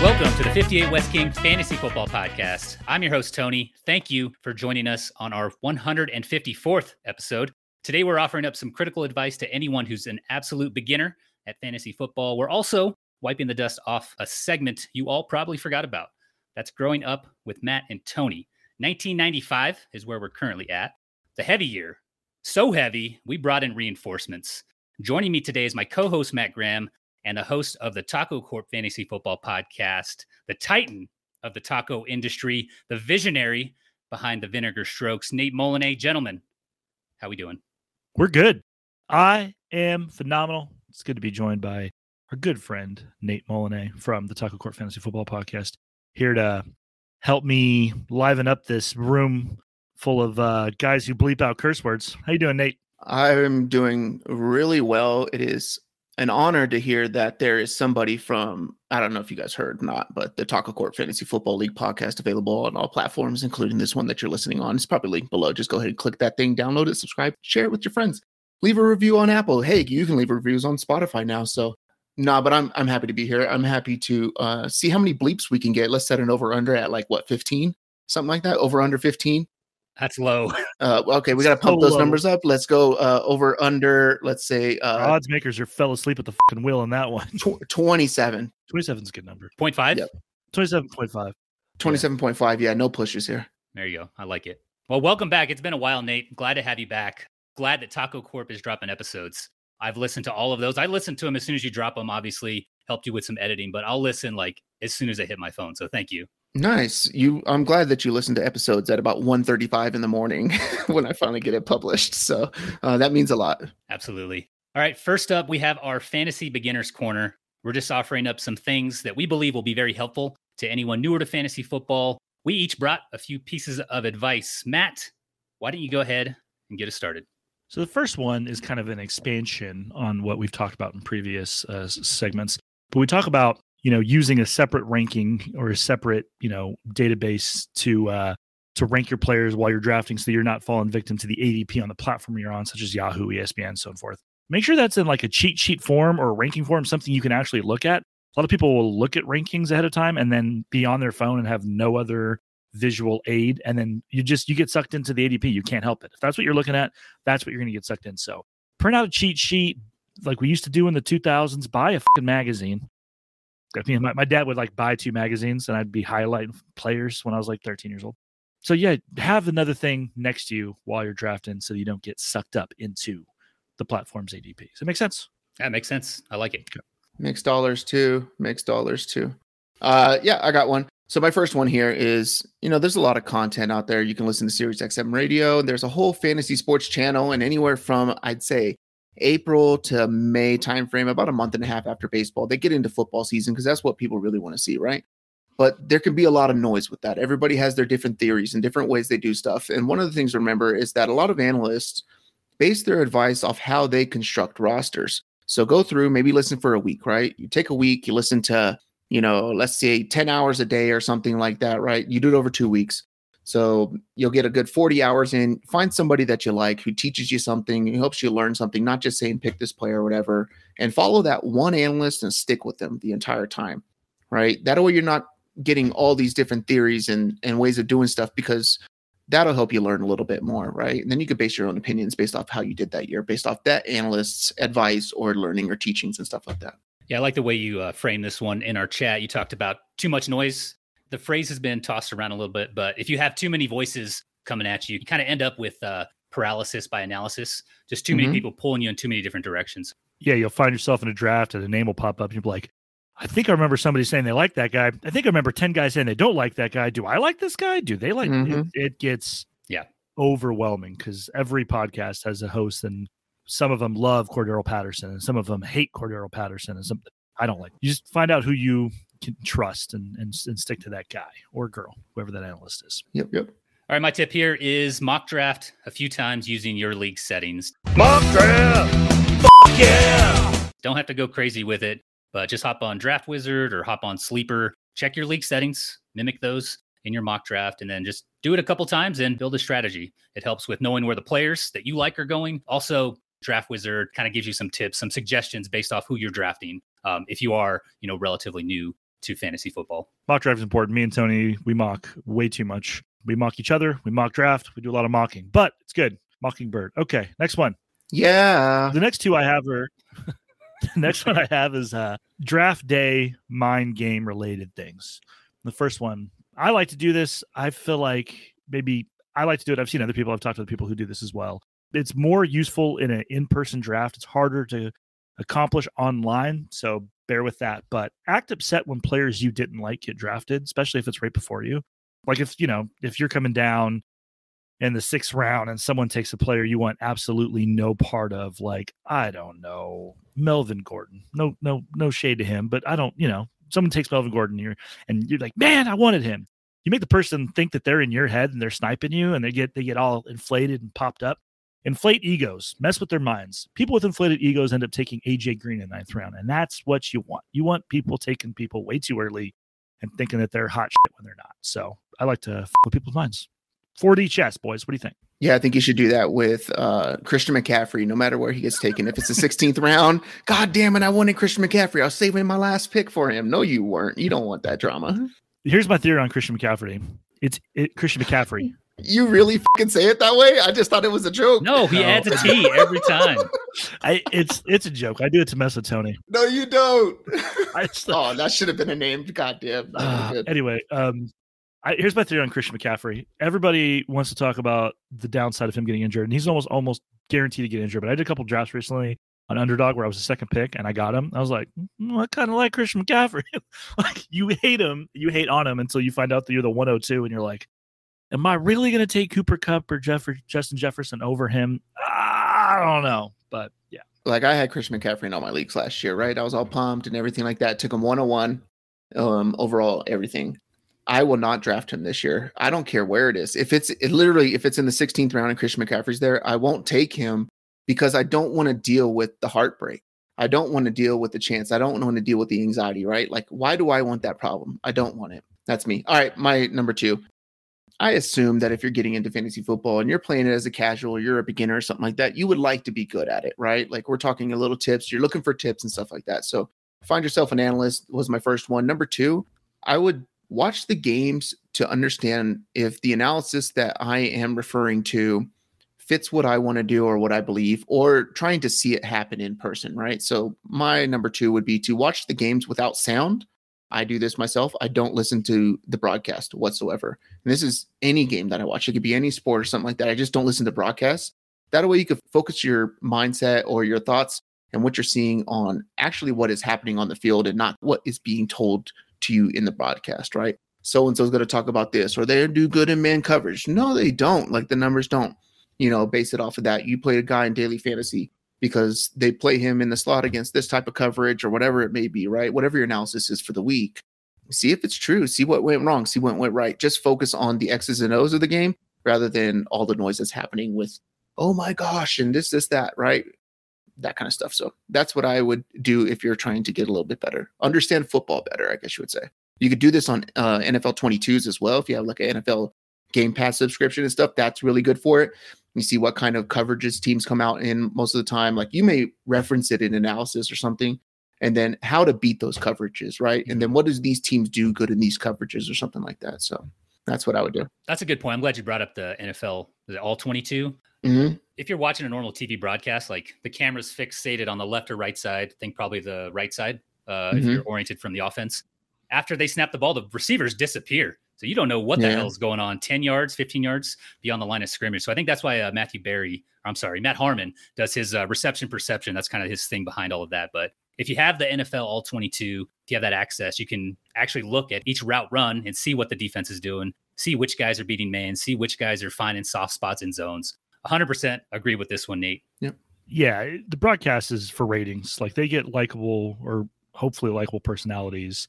Welcome to the 58 West King Fantasy Football Podcast. I'm your host, Tony. Thank you for joining us on our 154th episode. Today, we're offering up some critical advice to anyone who's an absolute beginner at fantasy football. We're also wiping the dust off a segment you all probably forgot about. That's Growing Up with Mat and Tony. 1995 is where we're currently at. The heavy year. So heavy, we brought in reinforcements. Joining me today is my co host, Mat Graham, and the host of the TacoCorp Fantasy Football Podcast, the titan of the taco industry, the visionary behind the Vinegar Strokes, Nate Molinet. Gentlemen, how we doing? We're good. I am phenomenal. It's good to be joined by our good friend Nate Molinet from the TacoCorp Fantasy Football Podcast, here to help me liven up this room full of uh, guys who bleep out curse words. How you doing, Nate? I'm doing really well. It is an honor to hear that there is somebody from I don't know if you guys heard not, but the TacoCorp Fantasy Football League podcast available on all platforms, including this one that you're listening on. It's probably linked below. Just go ahead and click that thing, download it, subscribe, share it with your friends. Leave a review on Apple. Hey, you can leave reviews on Spotify now. So no, but I'm I'm happy to be here. I'm happy to uh, see how many bleeps we can get. Let's set an over under at like what 15, something like that. Over under 15. That's low. Uh, okay, we got to pump So those low. numbers up. Let's go uh, over under. Let's say uh, odds makers are fell asleep at the fucking wheel on that one. tw- 27. 27 is a good number. Point five. Yep. 27.5. 27.5. Yeah, no pushes here. There you go. I like it. Well, welcome back. It's been a while, Nate. Glad to have you back. Glad that TacoCorp is dropping episodes. I've listened to all of those. I listened to them as soon as you drop them. Obviously, helped you with some editing, but I'll listen like as soon as I hit my phone. So thank you. Nice. You I'm glad that you listen to episodes at about 1:35 in the morning when I finally get it published. So uh, that means a lot. Absolutely. All right. First up, we have our fantasy beginners corner. We're just offering up some things that we believe will be very helpful to anyone newer to fantasy football. We each brought a few pieces of advice. Mat, why don't you go ahead and get us started? So the first one is kind of an expansion on what we've talked about in previous uh, segments. But we talk about you know using a separate ranking or a separate you know database to uh, to rank your players while you're drafting, so you're not falling victim to the ADP on the platform you're on, such as Yahoo, ESPN, so forth. Make sure that's in like a cheat sheet form or a ranking form, something you can actually look at. A lot of people will look at rankings ahead of time and then be on their phone and have no other visual aid and then you just you get sucked into the ADP you can't help it if that's what you're looking at that's what you're going to get sucked in so print out a cheat sheet like we used to do in the 2000s buy a fucking magazine I mean, my, my dad would like buy two magazines and I'd be highlighting players when I was like 13 years old. So yeah, have another thing next to you while you're drafting so you don't get sucked up into the platform's ADP. Does that make sense? That makes sense. I like it. Mixed dollars too. Mixed dollars too. Uh, yeah, I got one. So my first one here is, you know, there's a lot of content out there. You can listen to Sirius XM Radio. And there's a whole fantasy sports channel, and anywhere from I'd say April to May timeframe, about a month and a half after baseball, they get into football season because that's what people really want to see, right? But there can be a lot of noise with that. Everybody has their different theories and different ways they do stuff. And one of the things to remember is that a lot of analysts base their advice off how they construct rosters. So go through, maybe listen for a week, right? You take a week, you listen to, you know, let's say 10 hours a day or something like that, right? You do it over two weeks. So you'll get a good 40 hours in. Find somebody that you like who teaches you something, who helps you learn something, not just saying pick this player or whatever, and follow that one analyst and stick with them the entire time, right? That way you're not getting all these different theories and, and ways of doing stuff because that'll help you learn a little bit more, right? And then you could base your own opinions based off how you did that year, based off that analyst's advice or learning or teachings and stuff like that. Yeah, I like the way you uh, frame this one in our chat. You talked about too much noise. The phrase has been tossed around a little bit, but if you have too many voices coming at you, you kind of end up with uh, paralysis by analysis. Just too many Mhm. people pulling you in too many different directions. Yeah, you'll find yourself in a draft and a name will pop up and you'll be like, I think I remember somebody saying they like that guy. I think I remember 10 guys saying they don't like that guy. Do I like this guy? Do they like it, Mhm. it gets Yeah. overwhelming because every podcast has a host and some of them love Cordarrelle Patterson and some of them hate Cordarrelle Patterson and some I don't like. You just find out who you can trust and, and, and stick to that guy or girl, whoever that analyst is. Yep, yep. All right, my tip here is mock draft a few times using your league settings. Mock draft. yeah. Don't have to go crazy with it, but just hop on Draft Wizard or hop on Sleeper. check your league settings, mimic those in your mock draft, and then just do it a couple times and build a strategy. It helps with knowing where the players that you like are going. Also, Draft Wizard kind of gives you some tips, some suggestions based off who you're drafting. Um, if you are, you know, relatively new to fantasy football. Mock draft is important. Me and Tony, we mock way too much. We mock each other. We mock draft. We do a lot of mocking, but it's good. Mockingbird. Okay, next one. Yeah. The next two I have are the next one I have is uh draft day mind game related things. The first one, I like to do this. I feel like maybe I like to do it. I've seen other people, I've talked to other people who do this as well. It's more useful in an in-person draft. It's harder to accomplish online, so bear with that. But act upset when players you didn't like get drafted, especially if it's right before you. Like if you know, if you're coming down in the sixth round and someone takes a player you want absolutely no part of, like, I don't know, Melvin Gordon. No, no, no shade to him, but I don't, you know, someone takes Melvin Gordon here and you're like, man, I wanted him. You make the person think that they're in your head and they're sniping you and they get they get all inflated and popped up. Inflate egos, mess with their minds. People with inflated egos end up taking AJ Green in the ninth round, and that's what you want. You want people taking people way too early and thinking that they're hot shit when they're not. So I like to f- with people's minds. 4D chess, boys. What do you think? Yeah, I think you should do that with uh, Christian McCaffrey, no matter where he gets taken. If it's the 16th round, God damn it, I wanted Christian McCaffrey. I was saving my last pick for him. No, you weren't. You don't want that drama. Here's my theory on Christian McCaffrey. It's it, Christian McCaffrey. You really fucking say it that way? I just thought it was a joke. No, he No. adds a T every time. I it's it's a joke. I do it to mess with Tony. No, you don't. I just, oh, that should have been a name. God damn. Not Ah, good. anyway, um, I, here's my theory on Christian McCaffrey. Everybody wants to talk about the downside of him getting injured, and he's almost almost guaranteed to get injured. But I did a couple drafts recently on underdog where I was the second pick and I got him. I was like, "Mm, I kind of like Christian McCaffrey. like you hate him, you hate on him until you find out that you're the 102, and you're like, Am I really going to take Cooper Kupp or Jeff- Justin Jefferson over him? I don't know, but yeah. like I had Christian McCaffrey in all my leagues last year, right? I was all pumped and everything like that. Took him 101 um overall everything. I will not draft him this year. I don't care where it is. If it's it literally if it's in the 16th round and Christian McCaffrey's there, I won't take him because I don't want to deal with the heartbreak. I don't want to deal with the chance. I don't want to deal with the anxiety, right? Like why do I want that problem? I don't want it. That's me. All right, my number 2. I assume that if you're getting into fantasy football and you're playing it as a casual, you're a beginner or something like that, you would like to be good at it, right? Like we're talking a little tips, you're looking for tips and stuff like that. So find yourself an analyst was my first one. Number two, I would watch the games to understand if the analysis that I am referring to fits what I want to do or what I believe, or trying to see it happen in person, right? So my number two would be to watch the games without sound. I do this myself. I don't listen to the broadcast whatsoever. And this is any game that I watch. It could be any sport or something like that. I just don't listen to broadcasts. That way you could focus your mindset or your thoughts and what you're seeing on actually what is happening on the field and not what is being told to you in the broadcast, right? So and so's going to talk about this or they do good in man coverage. No, they don't. Like the numbers don't, you know, base it off of that. You play a guy in daily fantasy because they play him in the slot against this type of coverage or whatever it may be, right? Whatever your analysis is for the week. See if it's true. See what went wrong. See what went right. Just focus on the X's and O's of the game rather than all the noise that's happening with, oh my gosh, and this, this, that, right? That kind of stuff. So that's what I would do if you're trying to get a little bit better. Understand football better, I guess you would say. You could do this on uh, NFL 22s as well. If you have like an NFL Game Pass subscription and stuff, that's really good for it. You see what kind of coverages teams come out in most of the time. Like you may reference it in analysis or something, and then how to beat those coverages, right? And then what does these teams do good in these coverages or something like that. So that's what I would do. That's a good point. I'm glad you brought up the NFL, the all 22. hmm If you're watching a normal TV broadcast, like the camera's fixated on the left or right side, I think probably the right side uh, if Mhm. you're oriented from the offense. After they snap the ball, the receivers disappear. So you don't know what the Yeah. hell is going on 10 yards, 15 yards beyond the line of scrimmage. So I think that's why uh, Matthew Berry, I'm sorry, Matt Harmon does his uh, reception perception. That's kind of his thing behind all of that. But if you have the NFL All 22, if you have that access, you can actually look at each route run and see what the defense is doing, see which guys are beating man, see which guys are finding soft spots in zones. 100% agree with this one, Nate. Yep. yeah, the broadcast is for ratings. Like they get likable or hopefully likable personalities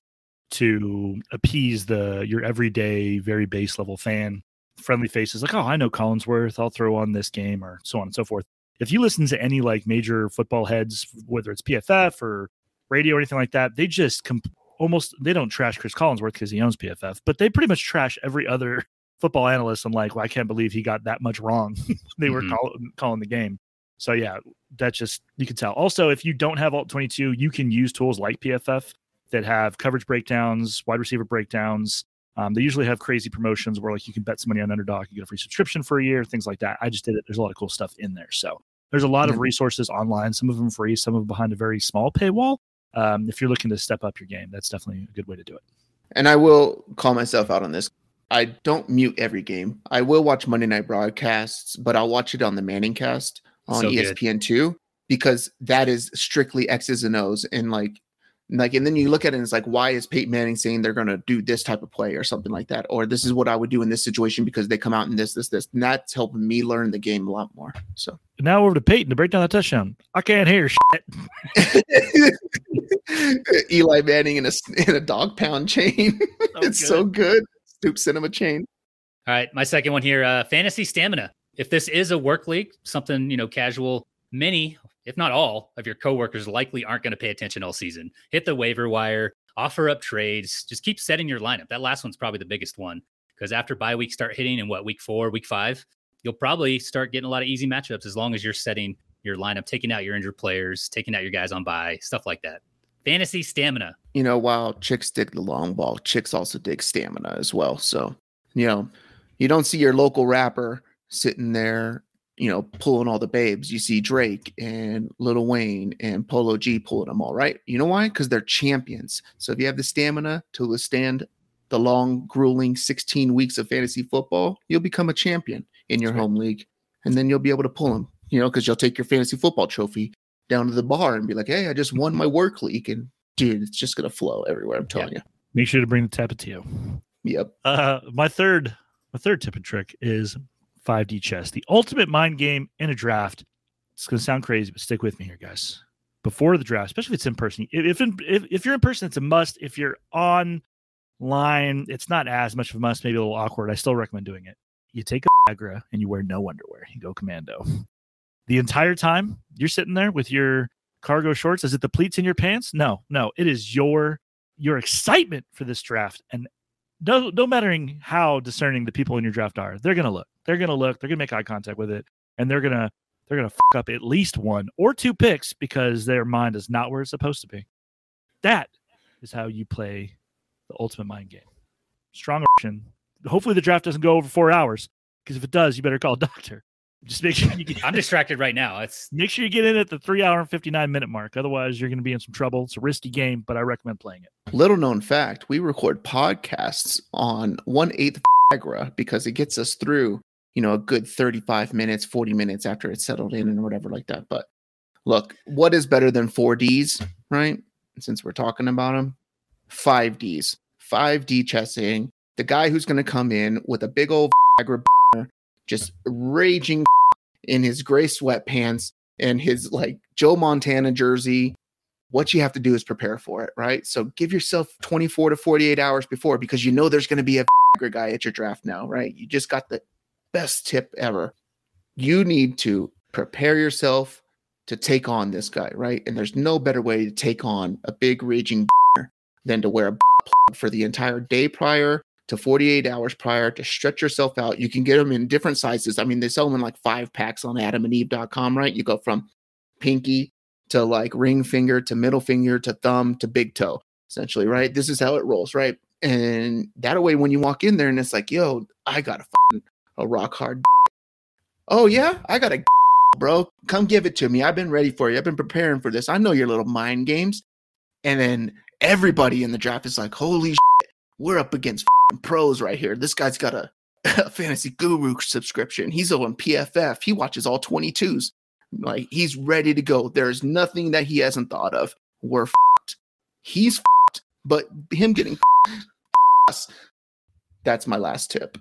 to appease the your everyday, very base level fan. Friendly faces like, oh, I know Collinsworth. I'll throw on this game or so on and so forth. If you listen to any like major football heads, whether it's PFF or radio or anything like that, they just com- almost they don't trash Chris Collinsworth because he owns PFF, but they pretty much trash every other football analyst. I'm like, well, I can't believe he got that much wrong. they were Mhm. call, calling the game. So yeah, that just you can tell. Also, if you don't have All 22, you can use tools like PFF that have coverage breakdowns, wide receiver breakdowns. Um, they usually have crazy promotions where like you can bet some money on underdog, you get a free subscription for a year, things like that. I just did it. There's a lot of cool stuff in there. So there's a lot of resources online, some of them free, some of them behind a very small paywall. Um, if you're looking to step up your game, that's definitely a good way to do it. And I will call myself out on this. I don't mute every game. I will watch Monday night broadcasts, but I'll watch it on the Manning cast on So. ESPN2 because that is strictly X's and O's. And like, like, and then you look at it and it's like, why is Peyton Manning saying they're going to do this type of play or something like that? Or this is what I would do in this situation because they come out in this, this, this. And that's helping me learn the game a lot more. So Now over to Peyton to break down the touchdown. I can't hear shit. Eli Manning in a, in a dog pound chain. it's so good. Stoop Cinema chain. All right, my second one here, uh, fantasy stamina. If this is a work league, something you know, casual, many, if not all, of your coworkers likely aren't going to pay attention all season. Hit the waiver wire, offer up trades, just keep setting your lineup. That last one's probably the biggest one because after bye week start hitting in what week four, week five, you'll probably start getting a lot of easy matchups as long as you're setting your lineup, taking out your injured players, taking out your guys on bye, stuff like that. Fantasy stamina. you know, while chicks dig the long ball, chicks also dig stamina as well. So, you know, you don't see your local rapper sitting there, you know, pulling all the babes. You see Drake and Lil Wayne and Polo G pulling them all, right? You know why? Because they're champions. So if you have the stamina to withstand the long, grueling 16 weeks of fantasy football, you'll become a champion in your right. home league. And then you'll be able to pull them, you know, because you'll take your fantasy football trophy down to the bar and be like, hey, I just won my work league. And dude, it's just gonna flow everywhere. I'm telling you. Make sure to bring the Tapatio. Yep. Uh, my third, my third tip and trick is 5D chess, the ultimate mind game in a draft. It's gonna sound crazy, but stick with me here, guys. Before the draft, especially if it's in person, if if, if you're in person, it's a must. If you're online, it's not as much of a must. Maybe a little awkward. I still recommend doing it. You take a Viagra and you wear no underwear. You go commando. The entire time you're sitting there with your cargo shorts. Is it the pleats in your pants? No, no. It is your your excitement for this draft and no no mattering how discerning the people in your draft are they're gonna look. They're gonna look they're gonna make eye contact with it and they're gonna they're gonna fuck up at least one or two picks because their mind is not where it's supposed to be. That is how you play the ultimate mind game. Strong option. Hopefully the draft doesn't go over four hours because if it does you better call a doctor just make sure you get I'm distracted right now. It's make sure you get in at the three hour and 59 minute mark otherwise you're going to be in some trouble it's a risky game but i recommend playing it Little known fact: we record podcasts on one eighth Viagra because it gets us through, you know, a good thirty-five minutes, forty minutes after it's settled in and whatever like that. But look, what is better than four Ds, right? Since we're talking about them, five Ds, five D chessing. The guy who's going to come in with a big old Viagra, just raging in his gray sweatpants and his like Joe Montana jersey what you have to do is prepare for it, right? So give yourself 24 to 48 hours before because you know there's going to be a guy at your draft now, right? You just got the best tip ever. You need to prepare yourself to take on this guy, right? And there's no better way to take on a big raging than to wear a plug for the entire day prior to 48 hours prior to stretch yourself out. You can get them in different sizes. I mean, they sell them in like five packs on adamandeve.com, right? You go from pinky to like ring finger to middle finger to thumb to big toe, essentially, right? This is how it rolls, right? And that way, when you walk in there and it's like, yo, I got a, a rock hard. Oh, yeah, I got a, bro. Come give it to me. I've been ready for you. I've been preparing for this. I know your little mind games. And then everybody in the draft is like, holy shit, we're up against pros right here. This guy's got a, a fantasy guru subscription. He's on PFF. He watches all 22s. Like he's ready to go. There's nothing that he hasn't thought of. We're fucked. He's fucked, but him getting us. That's my last tip.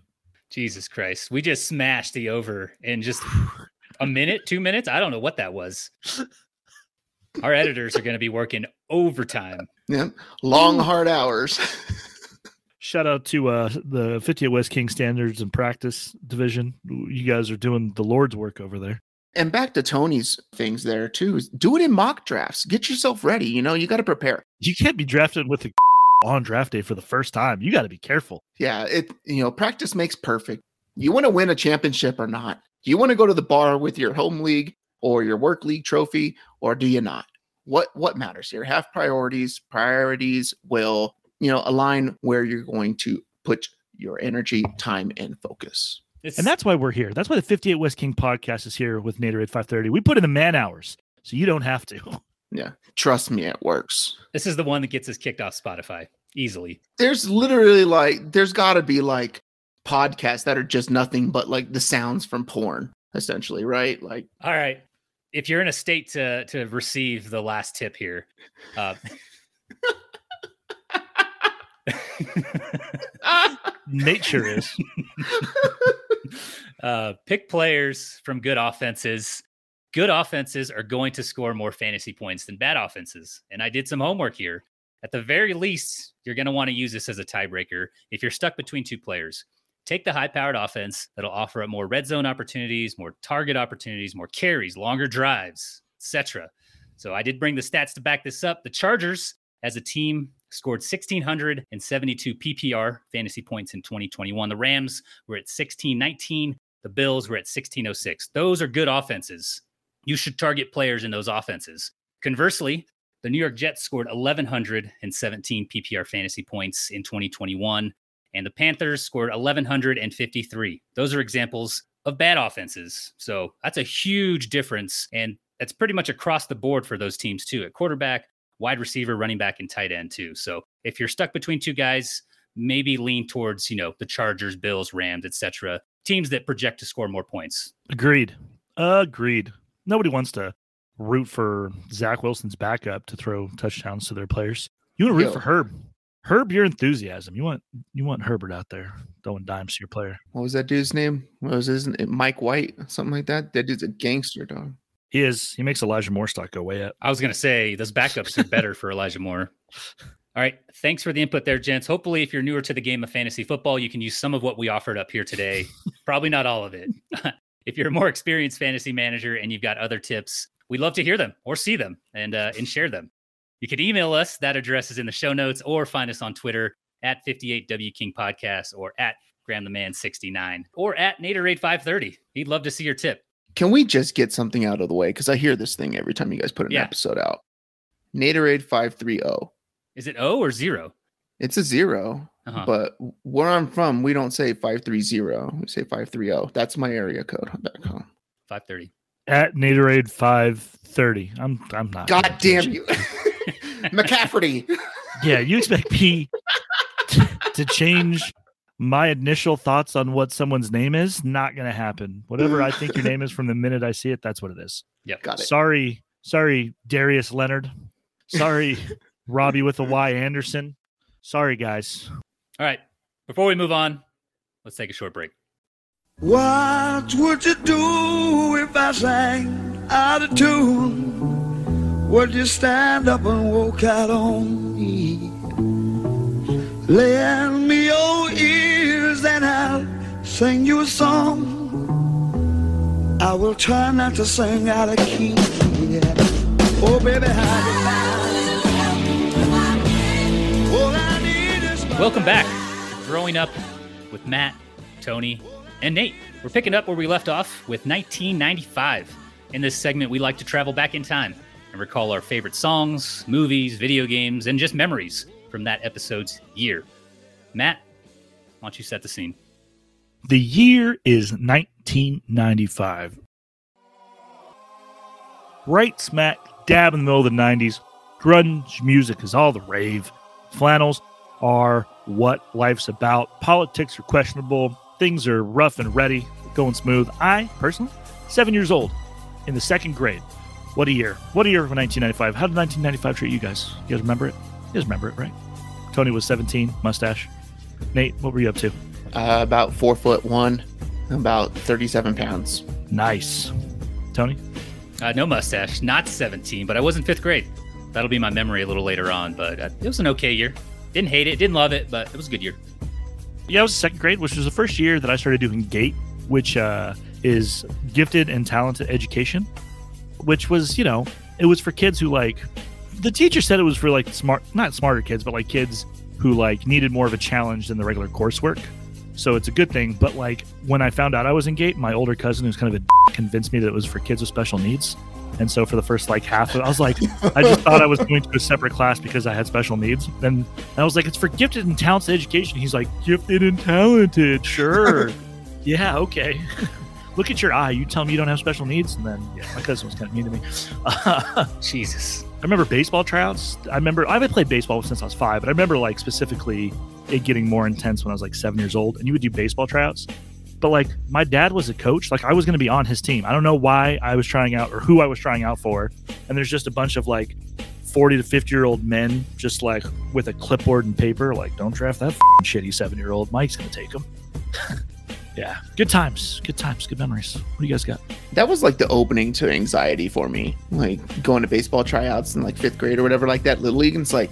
Jesus Christ. We just smashed the over in just a minute, two minutes. I don't know what that was. Our editors are going to be working overtime. Yeah, long hard hours. Shout out to uh, the 50 West King Standards and Practice Division. You guys are doing the Lord's work over there. and back to Tony's things there too. Do it in mock drafts. Get yourself ready. You know, you got to prepare. You can't be drafted with a on draft day for the first time. You got to be careful. Yeah, it you know, practice makes perfect. You want to win a championship or not? Do you want to go to the bar with your home league or your work league trophy, or do you not? What what matters here? Have priorities. Priorities will, you know, align where you're going to put your energy, time, and focus. It's, And that's why we're here. That's why the 58 West King podcast is here with Nader at 530. We put in the man hours so you don't have to. Yeah, trust me, it works. this is the one that gets us kicked off Spotify easily. There's literally like there's got to be like podcasts that are just nothing but like the sounds from porn, essentially, right? Like All right. If you're in a state to to receive the last tip here, uh, Nature is. uh, pick players from good offenses. Good offenses are going to score more fantasy points than bad offenses. And I did some homework here. At the very least, you're going to want to use this as a tiebreaker if you're stuck between two players. Take the high powered offense that'll offer up more red zone opportunities, more target opportunities, more carries, longer drives, etc. So I did bring the stats to back this up. The Chargers, as a team, scored 1,672 PPR fantasy points in 2021. The Rams were at 1619. The Bills were at 1606. Those are good offenses. You should target players in those offenses. Conversely, the New York Jets scored 1,117 PPR fantasy points in 2021, and the Panthers scored 1,153. Those are examples of bad offenses. So that's a huge difference. And that's pretty much across the board for those teams, too. At quarterback, wide receiver, running back, and tight end, too. So if you're stuck between two guys, maybe lean towards, you know, the Chargers, Bills, Rams, etc. Teams that project to score more points. Agreed. Agreed. Nobody wants to root for Zach Wilson's backup to throw touchdowns to their players. You want to root Yo. for Herb. Herb, your enthusiasm. You want you want Herbert out there throwing dimes to your player. what was that dude's name? What was his name? Mike White, something like that. That dude's a gangster, dog. He is. He makes Elijah Moore stock go way up. I was going to say those backups are better for Elijah Moore. All right. Thanks for the input there, gents. Hopefully, if you're newer to the game of fantasy football, you can use some of what we offered up here today. Probably not all of it. if you're a more experienced fantasy manager and you've got other tips, we'd love to hear them or see them and uh, and share them. You can email us. That address is in the show notes, or find us on Twitter at 58W King Podcast or at Graham the Man 69 or at Naderade 530. He'd love to see your tip. Can we just get something out of the way? Because I hear this thing every time you guys put an Yeah. episode out. Naderade 530. Is it O or zero? It's a 0 Uh-huh. but where I'm from, we don't say 530. We say 530. That's my area code back home. 530. At Naderade five thirty. I'm I'm not. God damn you. McCafferty. Yeah, you expect me to, to change my initial thoughts on what someone's name is? Not gonna happen. Whatever I think your name is from the minute I see it, that's what it is. Yep. Got it. Sorry, sorry, Darius Leonard. Sorry, Robbie with a Y Anderson. Sorry, guys. All right. Before we move on, let's take a short break. What would you do if I sang out of tune? Would you stand up and walk out on me? Lend me your ears and I'll sing you a song. I will try not to sing out of key. Yeah. Oh, baby, Welcome back Growing Up with Mat, Tony, and Nate. We're picking up where we left off with 1995. In this segment, we like to travel back in time and recall our favorite songs, movies, video games, and just memories from that episode's year. Mat, why don't you set the scene? The year is 1995. Right smack dab in the middle of the 90s, grunge music is all the rave. Flannels are what life's about. Politics are questionable. Things are rough and ready, going smooth. I, personally, seven years old in the second grade. What a year. What a year for 1995. How did 1995 treat you guys? You guys remember it? You guys remember it, right? Tony was 17, mustache. Nate, what were you up to? Uh, about four foot one, about 37 pounds. Nice. Tony? Uh, no mustache, not 17, but I was in fifth grade. That'll be my memory a little later on, but uh, it was an okay year. Didn't hate it, didn't love it, but it was a good year. Yeah, I was second grade, which was the first year that I started doing GATE, which uh, is gifted and talented education, which was, you know, it was for kids who like, the teacher said it was for like smart, not smarter kids, but like kids who like needed more of a challenge than the regular coursework. So it's a good thing. But like when I found out I was in GATE, my older cousin, who's kind of a d- convinced me that it was for kids with special needs. And so for the first like half of it, I was like, I just thought I was going to a separate class because I had special needs. And I was like, it's for gifted and talented education. He's like, gifted and talented, sure. yeah, okay. Look at your eye. You tell me you don't have special needs, and then yeah, my cousin was kind of mean to me. Jesus. I remember baseball tryouts. I remember I haven't played baseball since I was five, but I remember like specifically it getting more intense when I was like seven years old, and you would do baseball tryouts. But like my dad was a coach, like I was going to be on his team. I don't know why I was trying out or who I was trying out for, and there's just a bunch of like 40 to 50 year old men just like with a clipboard and paper, like don't draft that shitty seven year old. Mike's going to take him. yeah, good times, good times, good memories. What do you guys got? That was like the opening to anxiety for me. Like going to baseball tryouts in like fifth grade or whatever, like that little league. And it's like,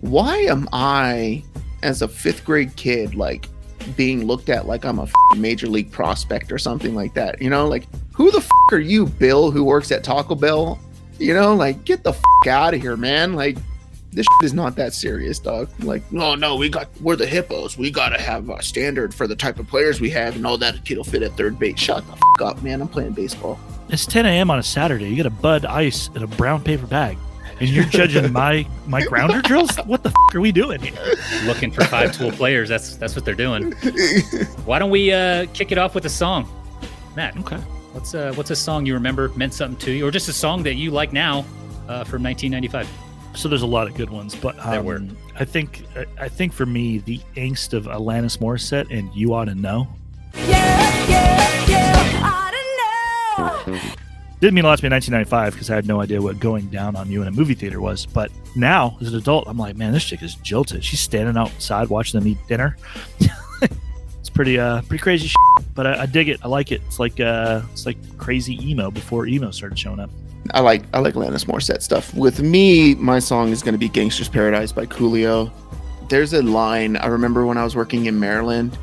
why am I, as a fifth grade kid, like being looked at like I'm a major league prospect or something like that? You know, like who the are you, Bill, who works at Taco Bell? You know, like get the out of here, man. Like this is not that serious, dog. Like, no, no, we got we're the hippos. We gotta have a standard for the type of players we have, and all that kid'll fit at third base. Shut the up, man. I'm playing baseball. It's 10 a.m. on a Saturday. You get a Bud Ice in a brown paper bag, and you're judging my my grounder drills. What the f- are we doing here? Looking for five tool players. That's that's what they're doing. Why don't we uh, kick it off with a song? Mat, Okay. what's uh, what's a song you remember meant something to you, or just a song that you like now uh, from 1995? So there's a lot of good ones, but um, There were. I think I- I think for me the angst of Alanis Morissette and You Ought to Know Yeah, yeah, yeah, I don't know. Didn't mean a lot to me in 1995 because I had no idea what going down on you in a movie theater was. But now, as an adult, I'm like, man, this chick is jilted. She's standing outside watching them eat dinner. it's pretty, uh, pretty crazy. Shit, but I, I dig it. I like it. It's like, uh, it's like crazy emo before emo started showing up. I like I like Alanis Morissette stuff. With me, my song is going to be "Gangsta's Paradise" by Coolio. There's a line I remember when I was working in Maryland,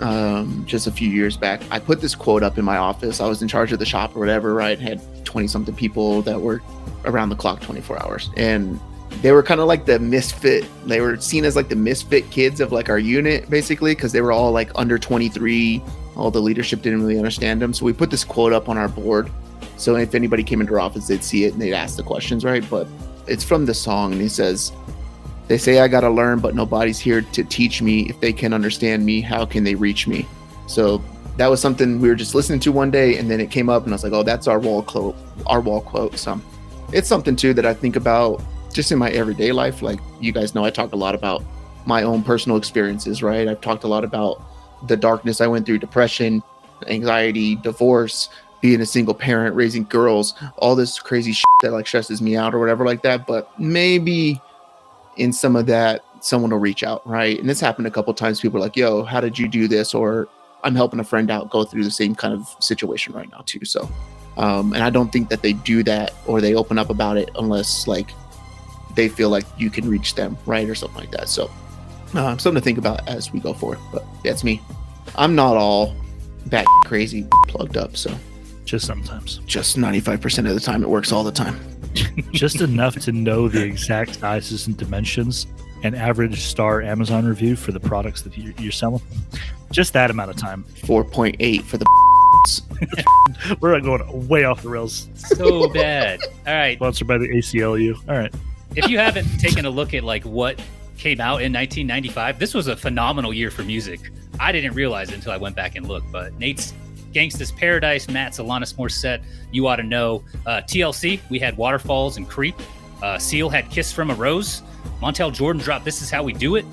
um, just a few years back. I put this quote up in my office. I was in charge of the shop or whatever. Right, had twenty something people that were around the clock, twenty four hours, and they were kind of like the misfit. They were seen as like the misfit kids of like our unit, basically, because they were all like under twenty three. All the leadership didn't really understand them, so we put this quote up on our board so if anybody came into our office, they'd see it and they'd ask the questions, right? But it's from the song, and he says, "They say I gotta learn, but nobody's here to teach me. If they can understand me, how can they reach me?" So that was something we were just listening to one day, and then it came up, and I was like, "Oh, that's our wall quote. Our wall quote." So it's something too that I think about just in my everyday life. Like you guys know, I talk a lot about my own personal experiences, right? I've talked a lot about the darkness I went through, depression, anxiety, divorce, being a single parent, raising girls, all this crazy shit that like stresses me out or whatever like that. But maybe in some of that, someone will reach out, right? And this happened a couple times. People are like, "Yo, how did you do this?" Or I'm helping a friend out go through the same kind of situation right now too. So, um, and I don't think that they do that or they open up about it unless like they feel like you can reach them, right, or something like that. So, uh, something to think about as we go forward. But that's me. I'm not all bat crazy plugged up, so Just sometimes, just 95% of the time it works all the time just enough to know the exact sizes and dimensions and average star Amazon review for the products that you're, you're selling. Just that amount of time. 4.8 for the We're going way off the rails. So bad. All right. Sponsored by the ACLU. All right. if you haven't taken a look at like what came out in 1995, this was a phenomenal year for music. I didn't realize it until I went back and looked. But Nate's Gangsta's Paradise, Matt's Alanis Morissette, You Ought to Know. Uh, TLC, we had Waterfalls and Creep. Uh, Seal had Kiss from a Rose. Montel Jordan dropped This Is How We Do It.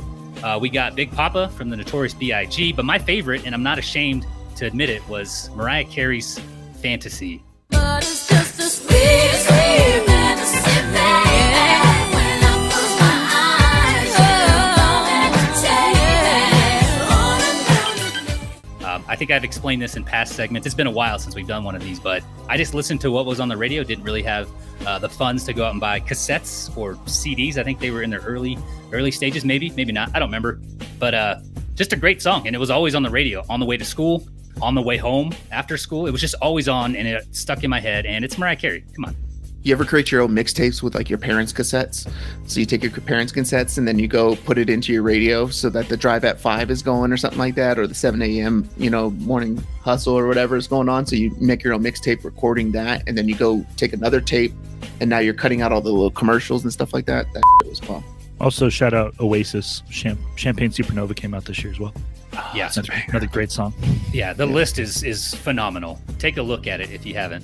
Uh, we got Big Poppa from the Notorious B.I.G. But my favorite, and I'm not ashamed to admit it, was Mariah Carey's Fantasy. Think I've explained this in past segments. It's been a while since we've done one of these, but I just listened to what was on the radio. Didn't really have uh, the funds to go out and buy cassettes or CDs. I think they were in their early early stages, maybe, maybe not. I don't remember. But uh, just a great song, and it was always on the radio on the way to school, on the way home after school. It was just always on, and it stuck in my head. And it's Mariah Carey. Come on, You ever create your own mixtapes with like your parents' cassettes? So you take your parents' cassettes and then you go put it into your radio so that the drive at five is going or something like that, or the 7 a.m. you know morning hustle or whatever is going on. So you make your own mixtape recording that, and then you go take another tape, and now you're cutting out all the little commercials and stuff like that. That was fun. Also, shout out Oasis. Cham- Champagne Supernova came out this year as well. Yeah, Another, another great song. yeah. The list is is phenomenal. Take a look at it if you haven't.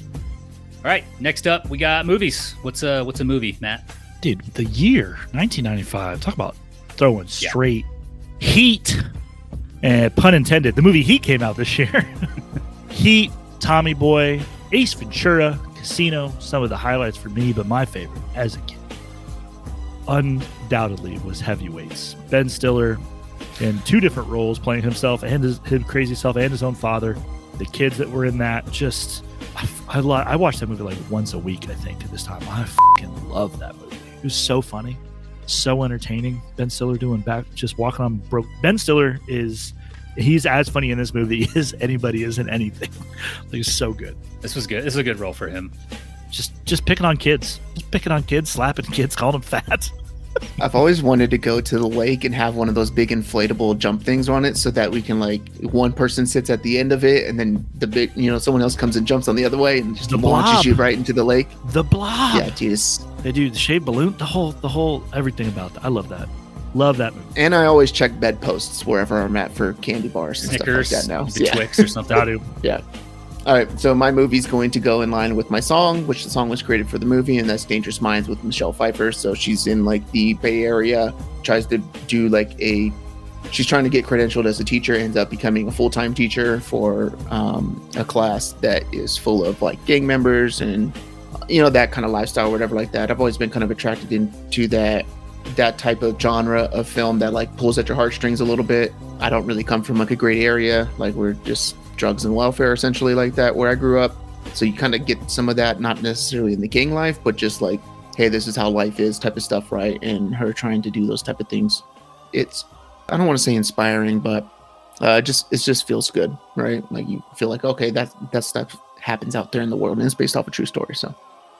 All right, next up we got movies. What's a what's a movie, Mat? Dude, the year 1995. Talk about throwing Yeah. straight heat. And pun intended, the movie Heat came out this year. heat, Tommy Boy, Ace Ventura, Casino, some of the highlights for me, but my favorite as a kid undoubtedly was Heavyweights. Ben Stiller in two different roles, playing himself and his, his crazy self and his own father. The kids that were in that just, I, I, lo- I watched that movie like once a week, I think, at this time. I fucking love that movie. It was so funny, so entertaining. Ben Stiller doing back, just walking on broke. Ben Stiller is, he's as funny in this movie as anybody is in anything. like, he's so good. This was good. This is a good role for him. Just, just picking on kids, just picking on kids, slapping kids, calling them fat. I've always wanted to go to the lake and have one of those big inflatable jump things on it so that we can like one person sits at the end of it and then the big you know someone else comes and jumps on the other way and just The launches blob. you right into the lake. The blob. Yeah, Jesus. They do the shaved balloon, the whole, the whole, everything about that. I love that. Love that movie. And I always check bedposts wherever I'm at for candy bars and Snickers, stuff like that now. the Yeah. Twix or something. I do. All right, so my movie's going to go in line with my song, which the song was created for the movie, and that's Dangerous Minds with Michelle Pfeiffer. So she's in like the Bay Area, tries to do like a, she's trying to get credentialed as a teacher, ends up becoming a full time teacher for um, a class that is full of like gang members and, you know, that kind of lifestyle, whatever like that. I've always been kind of attracted into that that type of genre of film that like pulls at your heartstrings a little bit. I don't really come from like a great area, like we're just drugs and welfare essentially like that where I grew up. So you kind of get some of that, not necessarily in the gang life, but just like, hey, this is how life is type of stuff, right? And her trying to do those type of things. It's I don't want to say inspiring, but uh just it just feels good, right? Like you feel like okay, that that stuff happens out there in the world and it's based off a true story. So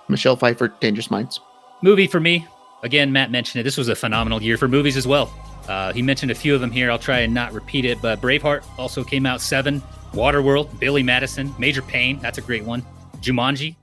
Michelle Pfeiffer, Dangerous Minds. Movie for me. Again, Mat mentioned it. This was a phenomenal year for movies as well. Uh, he mentioned a few of them here. I'll try and not repeat it, but Braveheart also came out seven. Waterworld, Billy Madison, Major Payne. That's a great one. Jumanji.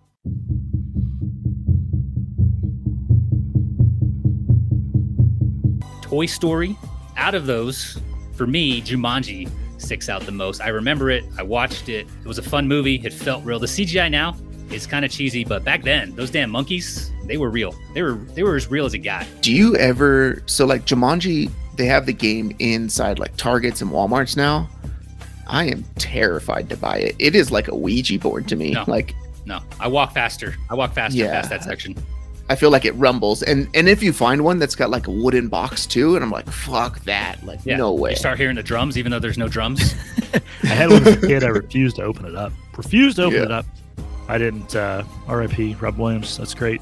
Toy Story. Out of those, for me, Jumanji sticks out the most. I remember it. I watched it. It was a fun movie. It felt real. The CGI now is kind of cheesy, but back then, those damn monkeys, they were real. They were they were as real as it got. Do you ever so like Jumanji? They have the game inside like Targets and WalMarts now. I am terrified to buy it. It is like a Ouija board to me. No. Like No, I walk faster. I walk faster Yeah. past that section. I feel like it rumbles. And and if you find one that's got like a wooden box too, and I'm like, fuck that. Like Yeah. no way. You start hearing the drums, even though there's no drums. I had one as a kid. I refused to open it up. Refused to open Yeah. it up. I didn't. Uh, R.I.P. Robin Williams. That's great.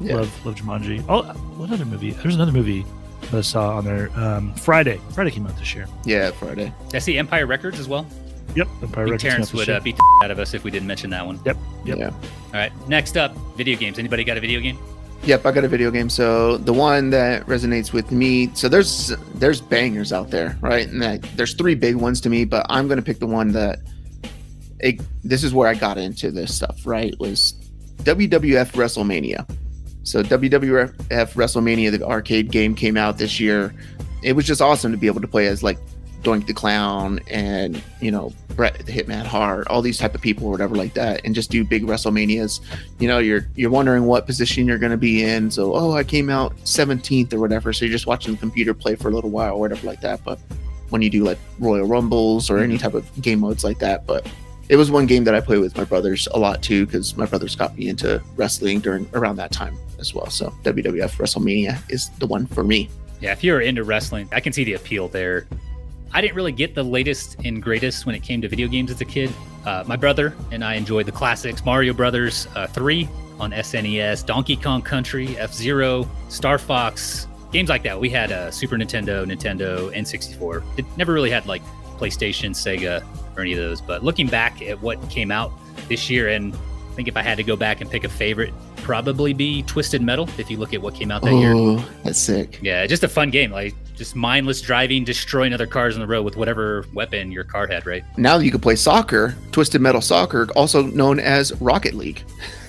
Yeah. Love, love Jumanji. Oh, what other movie? There's another movie that I saw on there. Um, Friday. Friday came out this year. Yeah, Friday. Did I see Empire Records as well. Yep. Empire I Records Terrence would uh, beat the out of us if we didn't mention that one. Yep. Yep. Yeah. All right, next up, video games. Anybody got a video game? Yep, I got a video game. So the one that resonates with me. So there's there's bangers out there, right? And that, there's three big ones to me, but I'm gonna pick the one that. It, this is where I got into this stuff, right? Was WWF WrestleMania. So WWF WrestleMania, the arcade game, came out this year. It was just awesome to be able to play as like Doink the Clown and you know Bret the Hitman Hart, all these type of people or whatever like that, and just do big WrestleManias you know you're you're wondering what position you're going to be in so oh i came out 17th or whatever so you're just watching the computer play for a little while or whatever like that but when you do like royal rumbles or any mm-hmm. type of game modes like that but it was one game that i played with my brothers a lot too because my brothers got me into wrestling during around that time as well so wwf wrestlemania is the one for me Yeah, if you're into wrestling, I can see the appeal there. I didn't really get the latest and greatest when it came to video games as a kid. Uh, my brother and I enjoyed the classics Mario Brothers uh, 3 on SNES, Donkey Kong Country, F Zero, Star Fox, games like that. We had uh, Super Nintendo, Nintendo, N64. It never really had like PlayStation, Sega, or any of those. But looking back at what came out this year, and I think if I had to go back and pick a favorite, probably be Twisted Metal if you look at what came out that year. That's sick. Yeah, just a fun game. Like just mindless driving, destroying other cars on the road with whatever weapon your car had, right? Now you can play soccer, Twisted Metal Soccer, also known as Rocket League.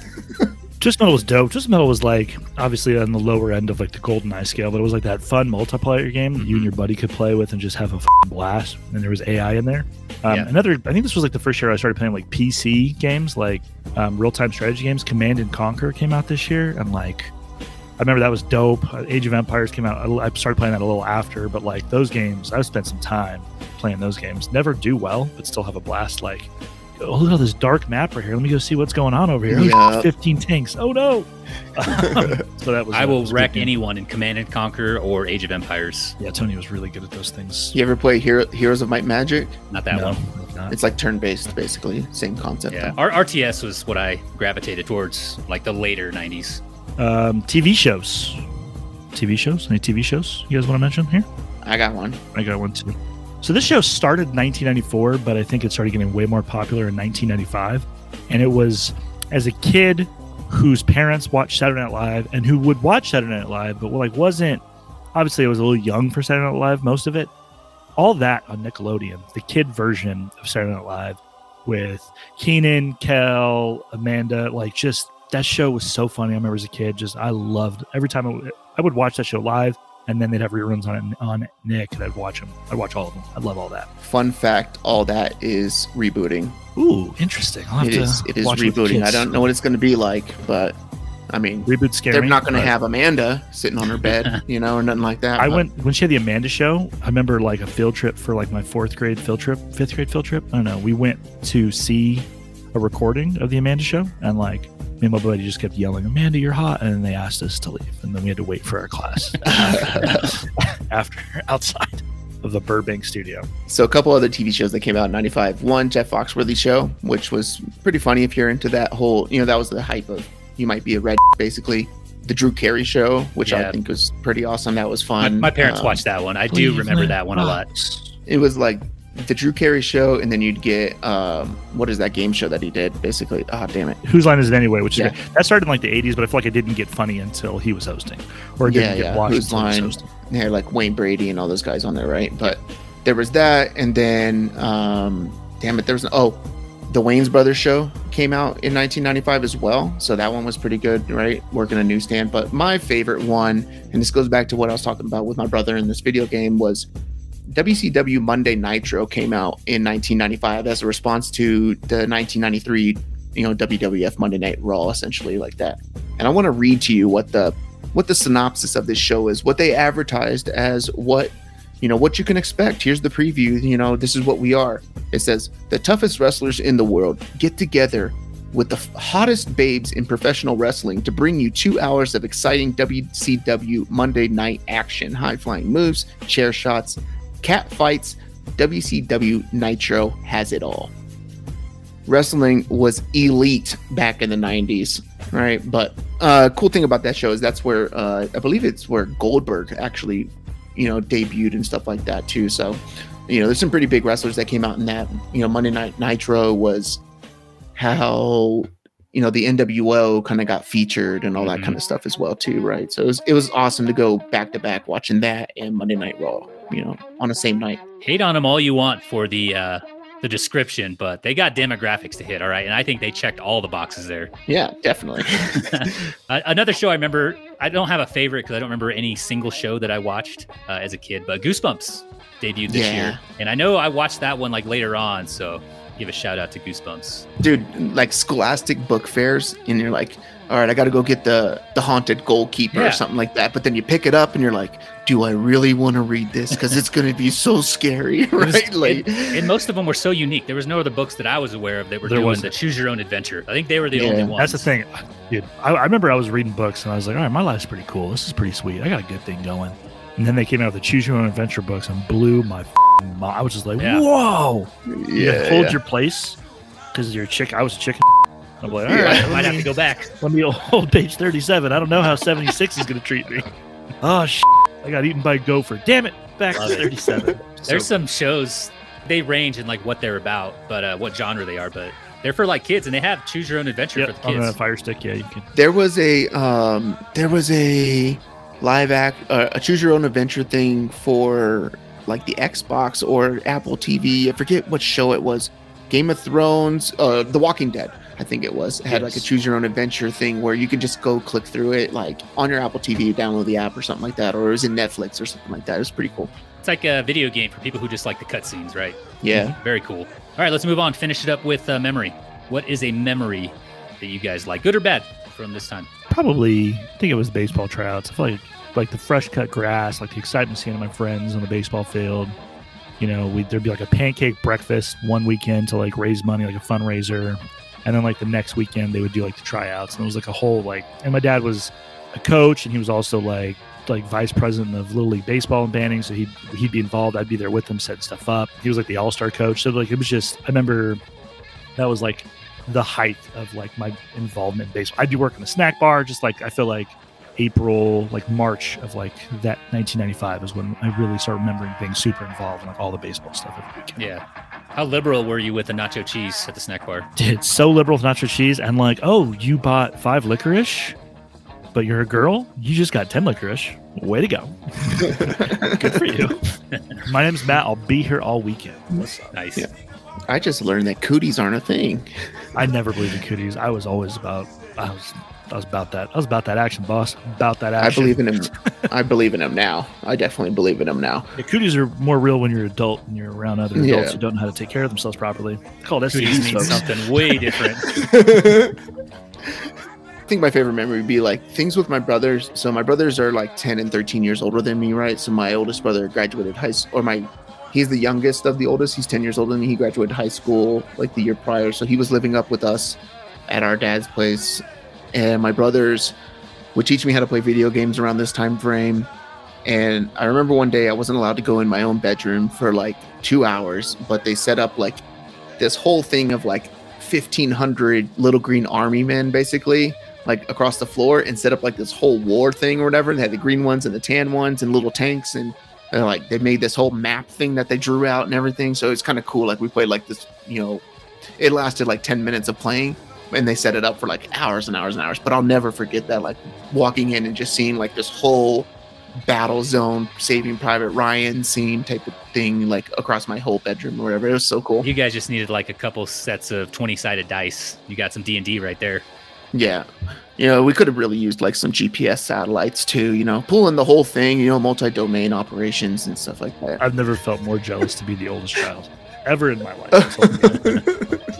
Twisted Metal was dope. Twisted Metal was like obviously on the lower end of like the Golden Eye scale, but it was like that fun multiplayer game that you and your buddy could play with and just have a blast. And there was AI in there. Um, Yeah. Another, I think this was like the first year I started playing like PC games, like um, real time strategy games. Command and Conquer came out this year, and like I remember that was dope. Uh, Age of Empires came out. I I started playing that a little after, but like those games, I've spent some time playing those games. Never do well, but still have a blast. Like, oh look at all this dark map right here. Let me go see what's going on over here. Yeah. 15 tanks. Oh no. so that was. I uh, will was wreck anyone in Command and Conquer or Age of Empires. Yeah, Tony was really good at those things. You ever play Hero- Heroes of Might and Magic? Not that no, one. Not. It's like turn-based, basically, same concept. Yeah, though. our RTS was what I gravitated towards, like the later '90s. Um, TV shows. TV shows? Any TV shows you guys want to mention here? I got one. I got one too. So this show started in 1994, but I think it started getting way more popular in 1995. And it was as a kid whose parents watched Saturday Night Live and who would watch Saturday Night Live, but like wasn't obviously it was a little young for Saturday Night Live, most of it. All that on Nickelodeon, the kid version of Saturday Night Live with Keenan, Kel, Amanda, like just that show was so funny. I remember as a kid, just I loved every time I I would watch that show live, and then they'd have reruns on on Nick, and I'd watch them. I'd watch all of them. I'd love all that. Fun fact: all that is rebooting. Ooh, interesting. I'll have It to is. It is rebooting. I don't know what it's going to be like, but I mean, Reboot scary. they're not going to have Amanda sitting on her bed, you know, or nothing like that. I but- went when she had the Amanda show. I remember like a field trip for like my fourth grade field trip, fifth grade field trip. I don't know. We went to see a recording of the Amanda show, and like me and my buddy just kept yelling, "Amanda, you're hot!" And then they asked us to leave, and then we had to wait for our class after outside of the Burbank studio. So a couple other TV shows that came out in '95. One, Jeff Foxworthy show, which was pretty funny if you're into that whole. You know, that was the hype of you might be a red, basically. The Drew Carey show, which I think was pretty awesome. That was My, fun. my parents Um, watched that one. I do remember that one a lot. It was like the Drew Carey show, and then you'd get um, what is that game show that he did? Basically, ah, damn it. Whose line is it anyway? Which is Yeah. great. that started in like the '80s, but I feel like it didn't get funny until he was hosting, or it didn't Yeah, get yeah. watched Whose until he was line? hosting. They had like Wayne Brady and all those guys on there, right? But there was that, and then um, damn it, there was oh, the Wayans Brothers show came out in 1995 as well, so that one was pretty good, right? Working a newsstand. But my favorite one, and this goes back to what I was talking about with my brother in this video game, was WCW Monday Nitro came out in 1995 as a response to the 1993, you know, WWF Monday Night Raw, essentially like that. And I want to read to you what the what the synopsis of this show is, what they advertised as what you know what you can expect. Here's the preview. You know, this is what we are. It says the toughest wrestlers in the world get together with the hottest babes in professional wrestling to bring you two hours of exciting WCW Monday night action, high flying moves, chair shots, cat fights. WCW Nitro has it all. Wrestling was elite back in the 90s, right? But uh cool thing about that show is that's where uh I believe it's where Goldberg actually, you know, debuted and stuff like that too. So, you know, there's some pretty big wrestlers that came out in that. You know, Monday Night Nitro was how you know the NWO kind of got featured and all that kind of stuff as well too, right? So it was it was awesome to go back to back watching that and Monday Night Raw, you know, on the same night. Hate on them all you want for the uh, the description, but they got demographics to hit. All right, and I think they checked all the boxes there. Yeah, definitely. Another show I remember. I don't have a favorite because I don't remember any single show that I watched uh, as a kid. But Goosebumps debuted this Yeah. year, and I know I watched that one like later on. So give a shout out to Goosebumps. dude like scholastic book fairs and you're like all right i gotta go get the the haunted goalkeeper Yeah. or something like that but then you pick it up and you're like do i really want to read this because it's gonna be so scary was- right like And most of them were so unique. There was no other books that I was aware of that were There doing wasn't. the choose your own adventure. I think they were the Yeah. only ones. That's the thing, dude. I, I remember I was reading books and I was like, all right, my life's pretty cool. This is pretty sweet. I got a good thing going. And then they came out with the Choose Your Own Adventure books and blew my f***ing mind. I was just like, Yeah. whoa. You yeah, hold yeah. your place because you're a chick. I was a chicken. I'm like, all Yeah. I might have to go back. let me hold page 37. I don't know how 76 is going to treat me. Oh, sh- I got eaten by a gopher. Damn it. Back Love to 37. There's So- some shows they range in like what they're about, but uh, what genre they are. But They're for like kids, and they have choose your own adventure Yep, for the kids. on kids. the Fire Stick. Yeah, you can. There was a um, there was a live act, uh, a choose your own adventure thing for like the Xbox or Apple TV. I forget what show it was. Game of Thrones, uh, The Walking Dead. I think it was. It had like a choose your own adventure thing where you could just go click through it, like on your Apple TV, download the app or something like that, or it was in Netflix or something like that. It was pretty cool. It's like a video game for people who just like the cutscenes, right? Yeah. Very cool. All right, let's move on. Finish it up with uh, memory. What is a memory that you guys like, good or bad, from this time? Probably, I think it was baseball tryouts. I feel like like the fresh cut grass, like the excitement seeing my friends on the baseball field. You know, we there'd be like a pancake breakfast one weekend to like raise money, like a fundraiser, and then like the next weekend they would do like the tryouts, and it was like a whole like. And my dad was a coach, and he was also like like vice president of little league baseball and banding, so he'd he'd be involved. I'd be there with him, setting stuff up. He was like the all star coach, so like it was just. I remember that was like the height of like my involvement in baseball. I'd be working the snack bar, just like I feel like April, like March of like that 1995 is when I really start remembering being super involved in like all the baseball stuff every weekend. Yeah. How liberal were you with the nacho cheese at the snack bar? Dude, so liberal with nacho cheese and like, oh, you bought five licorice, but you're a girl. You just got ten licorice. Way to go! Good for you. My name's Mat. I'll be here all weekend. Nice. Yeah. I just learned that cooties aren't a thing. I never believed in cooties. I was always about. I was. I was about that. I was about that action, boss. About that action. I believe in him. I believe in him now. I definitely believe in him now. Yeah, cooties are more real when you're an adult and you're around other adults Yeah. who don't know how to take care of themselves properly. Called Cooties STDs, means something way different. I think my favorite memory would be like things with my brothers. So my brothers are like 10 and 13 years older than me, right? So my oldest brother graduated high school, or my he's the youngest of the oldest. He's 10 years older than me. He graduated high school like the year prior. So he was living up with us at our dad's place. And my brothers would teach me how to play video games around this time frame. And I remember one day I wasn't allowed to go in my own bedroom for like two hours, but they set up like this whole thing of like 1500 little green army men basically like across the floor and set up like this whole war thing or whatever. They had the green ones and the tan ones and little tanks and they're like they made this whole map thing that they drew out and everything. So it's kind of cool. Like we played like this, you know, it lasted like 10 minutes of playing and they set it up for like hours and hours and hours. But I'll never forget that like walking in and just seeing like this whole battle zone saving private Ryan scene type of thing like across my whole bedroom or whatever. It was so cool. You guys just needed like a couple sets of 20 sided dice. You got some D&D right there. Yeah. You know, we could have really used like some GPS satellites too, you know, pulling the whole thing, you know, multi domain operations and stuff like that. I've never felt more jealous to be the oldest child ever in my life.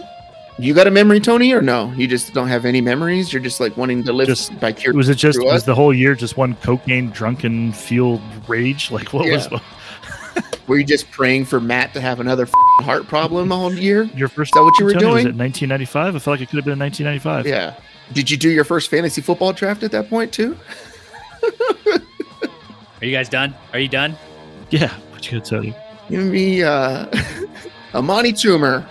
You got a memory, Tony, or no? You just don't have any memories? You're just like wanting to live Just- by curiosity. was it just was us? the whole year just one cocaine drunken fueled rage? Like what was Yeah. Were you just praying for Mat to have another f***ing heart problem all year? your first? Is that what you were Tony, Was doing? it 1995? I felt like it could have been 1995. Yeah. Did you do your first fantasy football draft at that point too? Are you guys done? Are you done? Yeah. What you gonna tell you? Give me uh, Amani Toomer.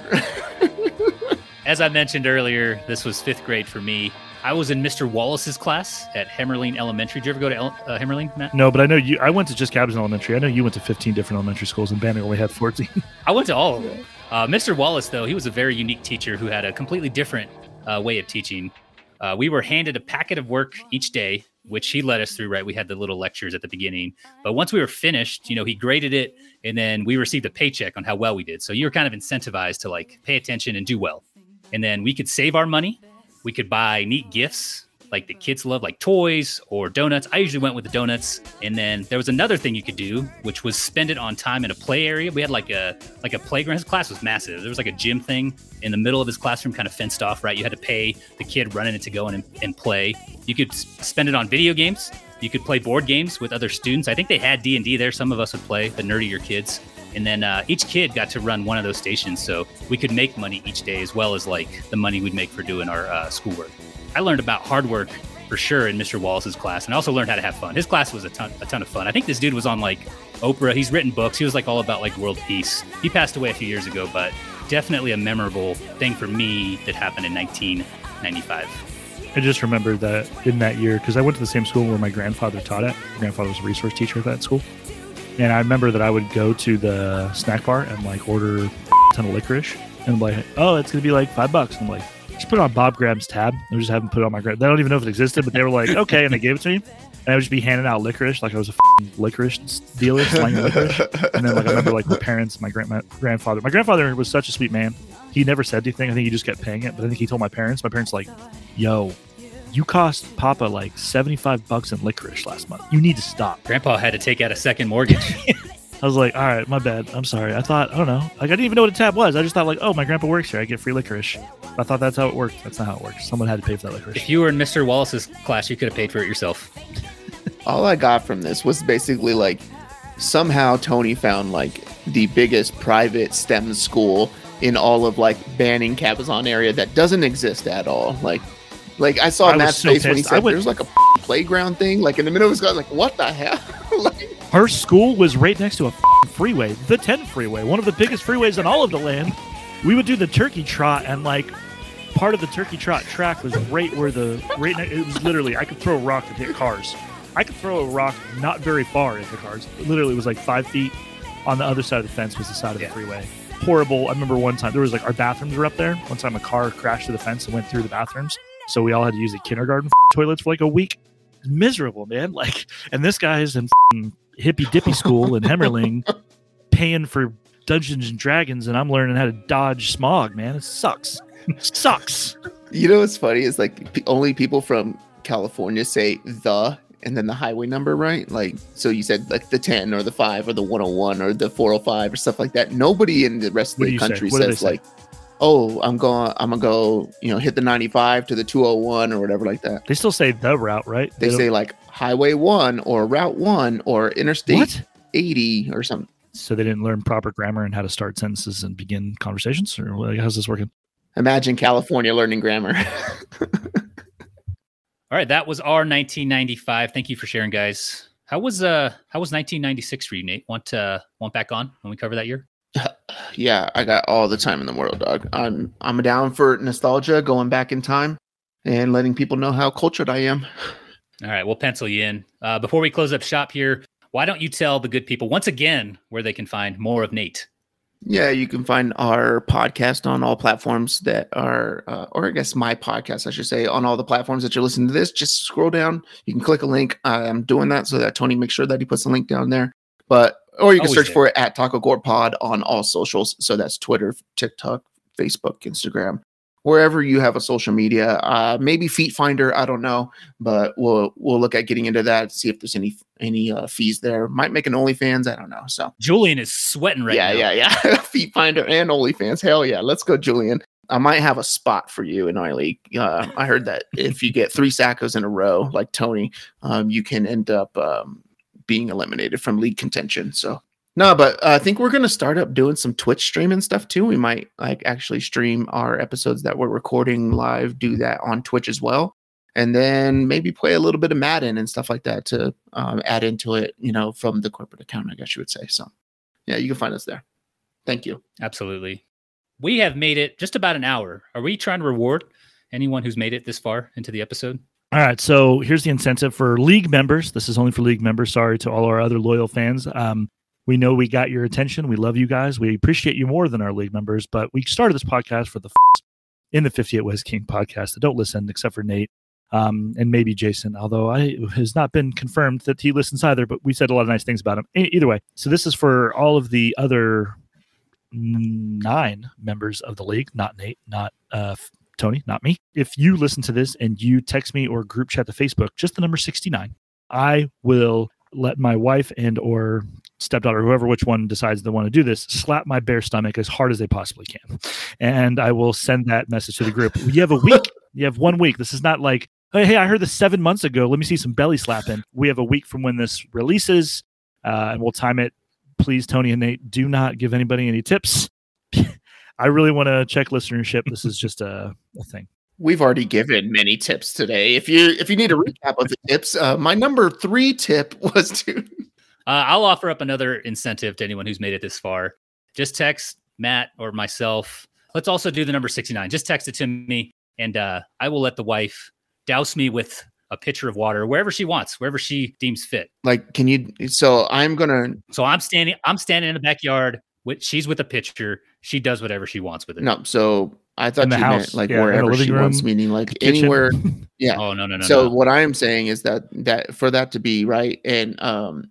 As I mentioned earlier, this was fifth grade for me. I was in Mr. Wallace's class at Hemmerling Elementary. Did you ever go to El- uh, Hemmerling, Mat? No, but I know you. I went to just Cabot Elementary. I know you went to 15 different elementary schools, and Banning only had 14. I went to all of them. Uh, Mr. Wallace, though, he was a very unique teacher who had a completely different uh, way of teaching. Uh, we were handed a packet of work each day, which he led us through. Right, we had the little lectures at the beginning, but once we were finished, you know, he graded it, and then we received a paycheck on how well we did. So you were kind of incentivized to like pay attention and do well, and then we could save our money. We could buy neat gifts like the kids love, like toys or donuts. I usually went with the donuts, and then there was another thing you could do, which was spend it on time in a play area. We had like a like a playground. His class was massive. There was like a gym thing in the middle of his classroom, kind of fenced off. Right, you had to pay the kid running it to go in and, and play. You could spend it on video games. You could play board games with other students. I think they had D and D there. Some of us would play the nerdier kids. And then uh, each kid got to run one of those stations, so we could make money each day, as well as like the money we'd make for doing our uh, schoolwork. I learned about hard work for sure in Mr. Wallace's class, and I also learned how to have fun. His class was a ton, a ton of fun. I think this dude was on like Oprah. He's written books. He was like all about like world peace. He passed away a few years ago, but definitely a memorable thing for me that happened in 1995. I just remember that in that year because I went to the same school where my grandfather taught at. My grandfather was a resource teacher at that school, and I remember that I would go to the snack bar and like order a ton of licorice. And I'm like, oh, it's gonna be like five bucks. And I'm like, just put it on Bob Graham's tab. I just haven't put it on my gra- They don't even know if it existed, but they were like, okay, and they gave it to me. And I would just be handing out licorice like I was a licorice dealer, slanging licorice. And then like I remember like my parents, my, grand- my grandfather. My grandfather was such a sweet man. He never said anything. I think he just kept paying it. But I think he told my parents. My parents like, yo, you cost Papa like seventy five bucks in licorice last month. You need to stop. Grandpa had to take out a second mortgage. I was like, all right, my bad. I'm sorry. I thought I don't know. Like I didn't even know what a tab was. I just thought like, oh, my grandpa works here. I get free licorice. I thought that's how it worked. That's not how it works. Someone had to pay for that licorice. if you were in Mr. Wallace's class, you could have paid for it yourself. All I got from this was basically like somehow Tony found like the biggest private STEM school in all of like Banning Cabazon area that doesn't exist at all. Like, like I saw I Mat's so face when he pissed. I said would- there's like a playground thing like in the middle of his guy. Like, what the hell? like, Her school was right next to a freeway, the 10 freeway, one of the biggest freeways in all of the land. We would do the turkey trot, and like part of the turkey trot track was right where the right. Ne- it was literally I could throw a rock and hit cars. I could throw a rock not very far into cars. Literally, it was like five feet. On the other side of the fence was the side of Yeah. the freeway. Horrible. I remember one time there was like our bathrooms were up there. One time a car crashed through the fence and went through the bathrooms, so we all had to use the kindergarten toilets for like a week. Miserable, man. Like, and this guy's in f***ing hippy dippy school in Hemmerling, paying for Dungeons and Dragons, and I'm learning how to dodge smog. Man, it sucks. sucks. you know what's funny is like p- only people from California say the and then the highway number, right? Like, so you said like the 10 or the 5 or the 101 or the 405 or stuff like that. Nobody in the rest of What the you say? country What do they says say? Like, oh, I'm going, I'm gonna go, you know, hit the 95 to the 201 or whatever like that. They still say the route, right? They don't- say like Highway 1 or Route 1 or Interstate what? 80 or something. So they didn't learn proper grammar and how to start sentences and begin conversations, or how's this working? Imagine California learning grammar. All right, that was our 1995. Thank you for sharing, guys. How was uh how was 1996 for you, Nate? Want uh want back on when we cover that year? yeah, I got all the time in the world, dog. I'm I'm down for nostalgia, going back in time, and letting people know how cultured I am. All right, we'll pencil you in. Uh, before we close up shop here, why don't you tell the good people once again where they can find more of Nate? Yeah, you can find our podcast on all platforms that are, uh, or I guess my podcast, I should say, on all the platforms that you're listening to this. Just scroll down. You can click a link. I'm doing that so that Tony makes sure that he puts a link down there. But or you can Always search for it at TacoCorp Pod on all socials. So that's Twitter, TikTok, Facebook, Instagram, wherever you have a social media. Uh, maybe Feet Finder, I don't know, but we'll we'll look at getting into that. See if there's any any uh, fees there. Might make an OnlyFans. I don't know. So Julian is sweating right yeah, now. Yeah, yeah, yeah. Feet Finder and OnlyFans. Hell yeah. Let's go, Julian. I might have a spot for you in our league. Uh, I heard that if you get three sackos in a row, like Tony, um, you can end up um, being eliminated from league contention. So no, but uh, I think we're gonna start up doing some Twitch streaming stuff too. We might like actually stream our episodes that we're recording live, do that on Twitch as well, and then maybe play a little bit of Madden and stuff like that to um, add into it. You know, from the corporate account, I guess you would say. So yeah, you can find us there. Thank you. Absolutely. We have made it just about an hour. Are we trying to reward anyone who's made it this far into the episode? All right, so here's the incentive for league members. This is only for league members. Sorry to all our other loyal fans. Um, we know we got your attention. We love you guys. We appreciate you more than our league members. But we started this podcast for the f- in the 58 West King podcast that don't listen except for Nate um, and maybe Jason. Although I has not been confirmed that he listens either. But we said a lot of nice things about him. E- either way, so this is for all of the other nine members of the league, not Nate, not uh, Tony, not me. If you listen to this and you text me or group chat to Facebook, just the number 69, I will let my wife and or stepdaughter, whoever which one decides they want to do this, slap my bare stomach as hard as they possibly can. And I will send that message to the group. You have a week. You have one week. This is not like, hey, hey, I heard this seven months ago. Let me see some belly slapping. We have a week from when this releases, uh, and we'll time it. Please, Tony and Nate, do not give anybody any tips. I really want to check listenership. This is just a, a thing. We've already given many tips today. If you if you need a recap of the tips, uh, my number three tip was to Uh, I'll offer up another incentive to anyone who's made it this far. Just text Mat or myself. Let's also do the number 69. Just text it to me, and uh, I will let the wife douse me with a pitcher of water wherever she wants, wherever she deems fit. like. Can you? So I'm gonna. So I'm standing, I'm standing in the backyard With, she's with a pitcher. She does whatever she wants with it. No, so I thought In the you house, meant like yeah, wherever living she wants, meaning like kitchen. anywhere. Yeah. Oh no no no. so no. what I am saying is that that for that to be right, and um,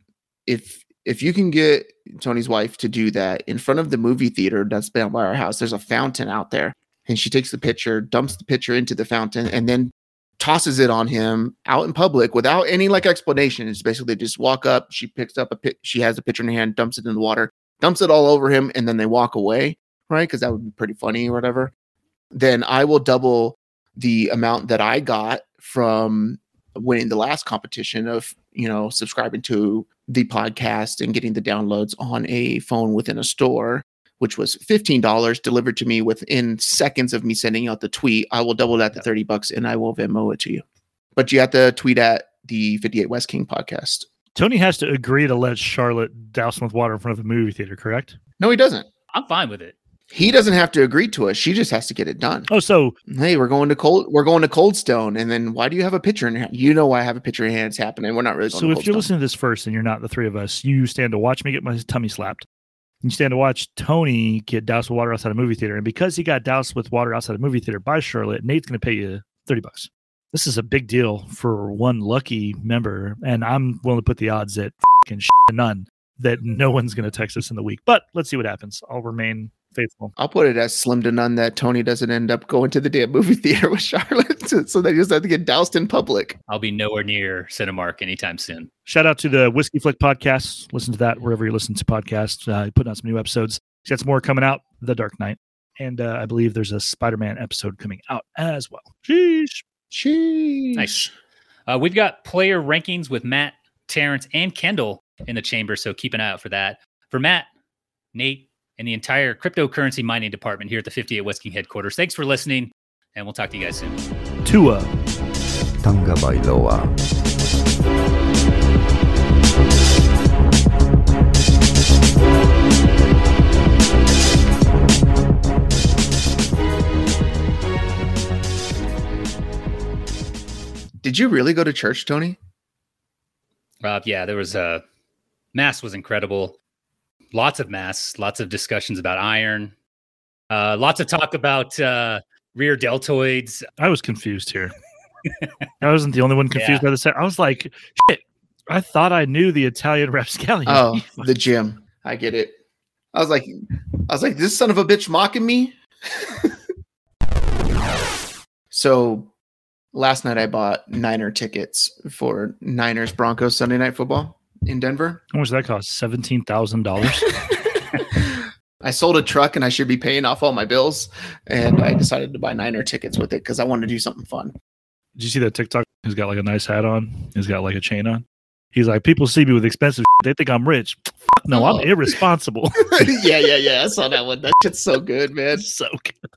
if if you can get Tony's wife to do that in front of the movie theater that's down by our house, there's a fountain out there, and she takes the pitcher, dumps the pitcher into the fountain, and then tosses it on him out in public without any like explanation. It's basically just walk up, she picks up a pit, she has a pitcher in her hand, dumps it in the water, dumps it all over him, and then they walk away, right? Because that would be pretty funny or whatever. Then I will double the amount that I got from winning the last competition of you know subscribing to the podcast and getting the downloads on a phone within a store which was $15 delivered to me within seconds of me sending out the tweet i will double that to 30 bucks and i will venmo it to you but you have to tweet at the 58 west king podcast Tony has to agree to let Charlotte douse him with water in front of a movie theater, correct? no he doesn't I'm fine with it. he doesn't have to agree to it she just has to get it done Oh, so hey we're going to cold we're going to cold stone and then why do you have a picture in your hand you know why i have a picture in your hand it's happening we're not really going so to if Cold you're Stone. listening to this first and you're not the three of us, you stand to watch me get my tummy slapped. You stand to watch Tony get doused with water outside a movie theater, and because he got doused with water outside a movie theater by Charlotte, Nate's going to pay you thirty bucks. This is a big deal for one lucky member, and I'm willing to put the odds at fucking none that no one's going to text us in the week. But let's see what happens. I'll remain faithful. I'll put it as slim to none that Tony doesn't end up going to the damn movie theater with Charlotte so that he doesn't have to get doused in public. I'll be nowhere near Cinemark anytime soon. Shout out to the Whiskey Flick podcast. Listen to that wherever you listen to podcasts. Uh, putting out some new episodes. He's got some more coming out. The Dark Knight, and uh, I believe there's a Spider-Man episode coming out as well. Sheesh. Sheesh. Nice. Uh, we've got player rankings with Matt, Terrence, and Kendall in the chamber, so keep an eye out for that. For Mat, Nate, and the entire cryptocurrency mining department here at the 58 West King headquarters, thanks for listening, and we'll talk to you guys soon. Tua. Tagovailoa. Did you really go to church, Tony? Uh, yeah, there was a mass was incredible. Lots of mass, lots of discussions about iron, uh, lots of talk about uh, rear deltoids. I was confused here. I wasn't the only one confused Yeah. by the set. I was like, shit. I thought I knew the Italian rapscallion. Oh, the gym. I get it. I was like, I was like, this son of a bitch mocking me. so last night I bought Niner tickets for Niners Broncos Sunday night football in Denver. How much did that cost? Seventeen thousand dollars. I sold a truck and I should be paying off all my bills. And I decided to buy Niner tickets with it because I wanted to do something fun. Did you see that TikTok? He's got like a nice hat on. He's got like a chain on. He's like, people see me with expensive. They think I'm rich. Fuck no, Oh. I'm irresponsible. yeah, yeah, yeah. I saw that one. That shit's so good, man. so good.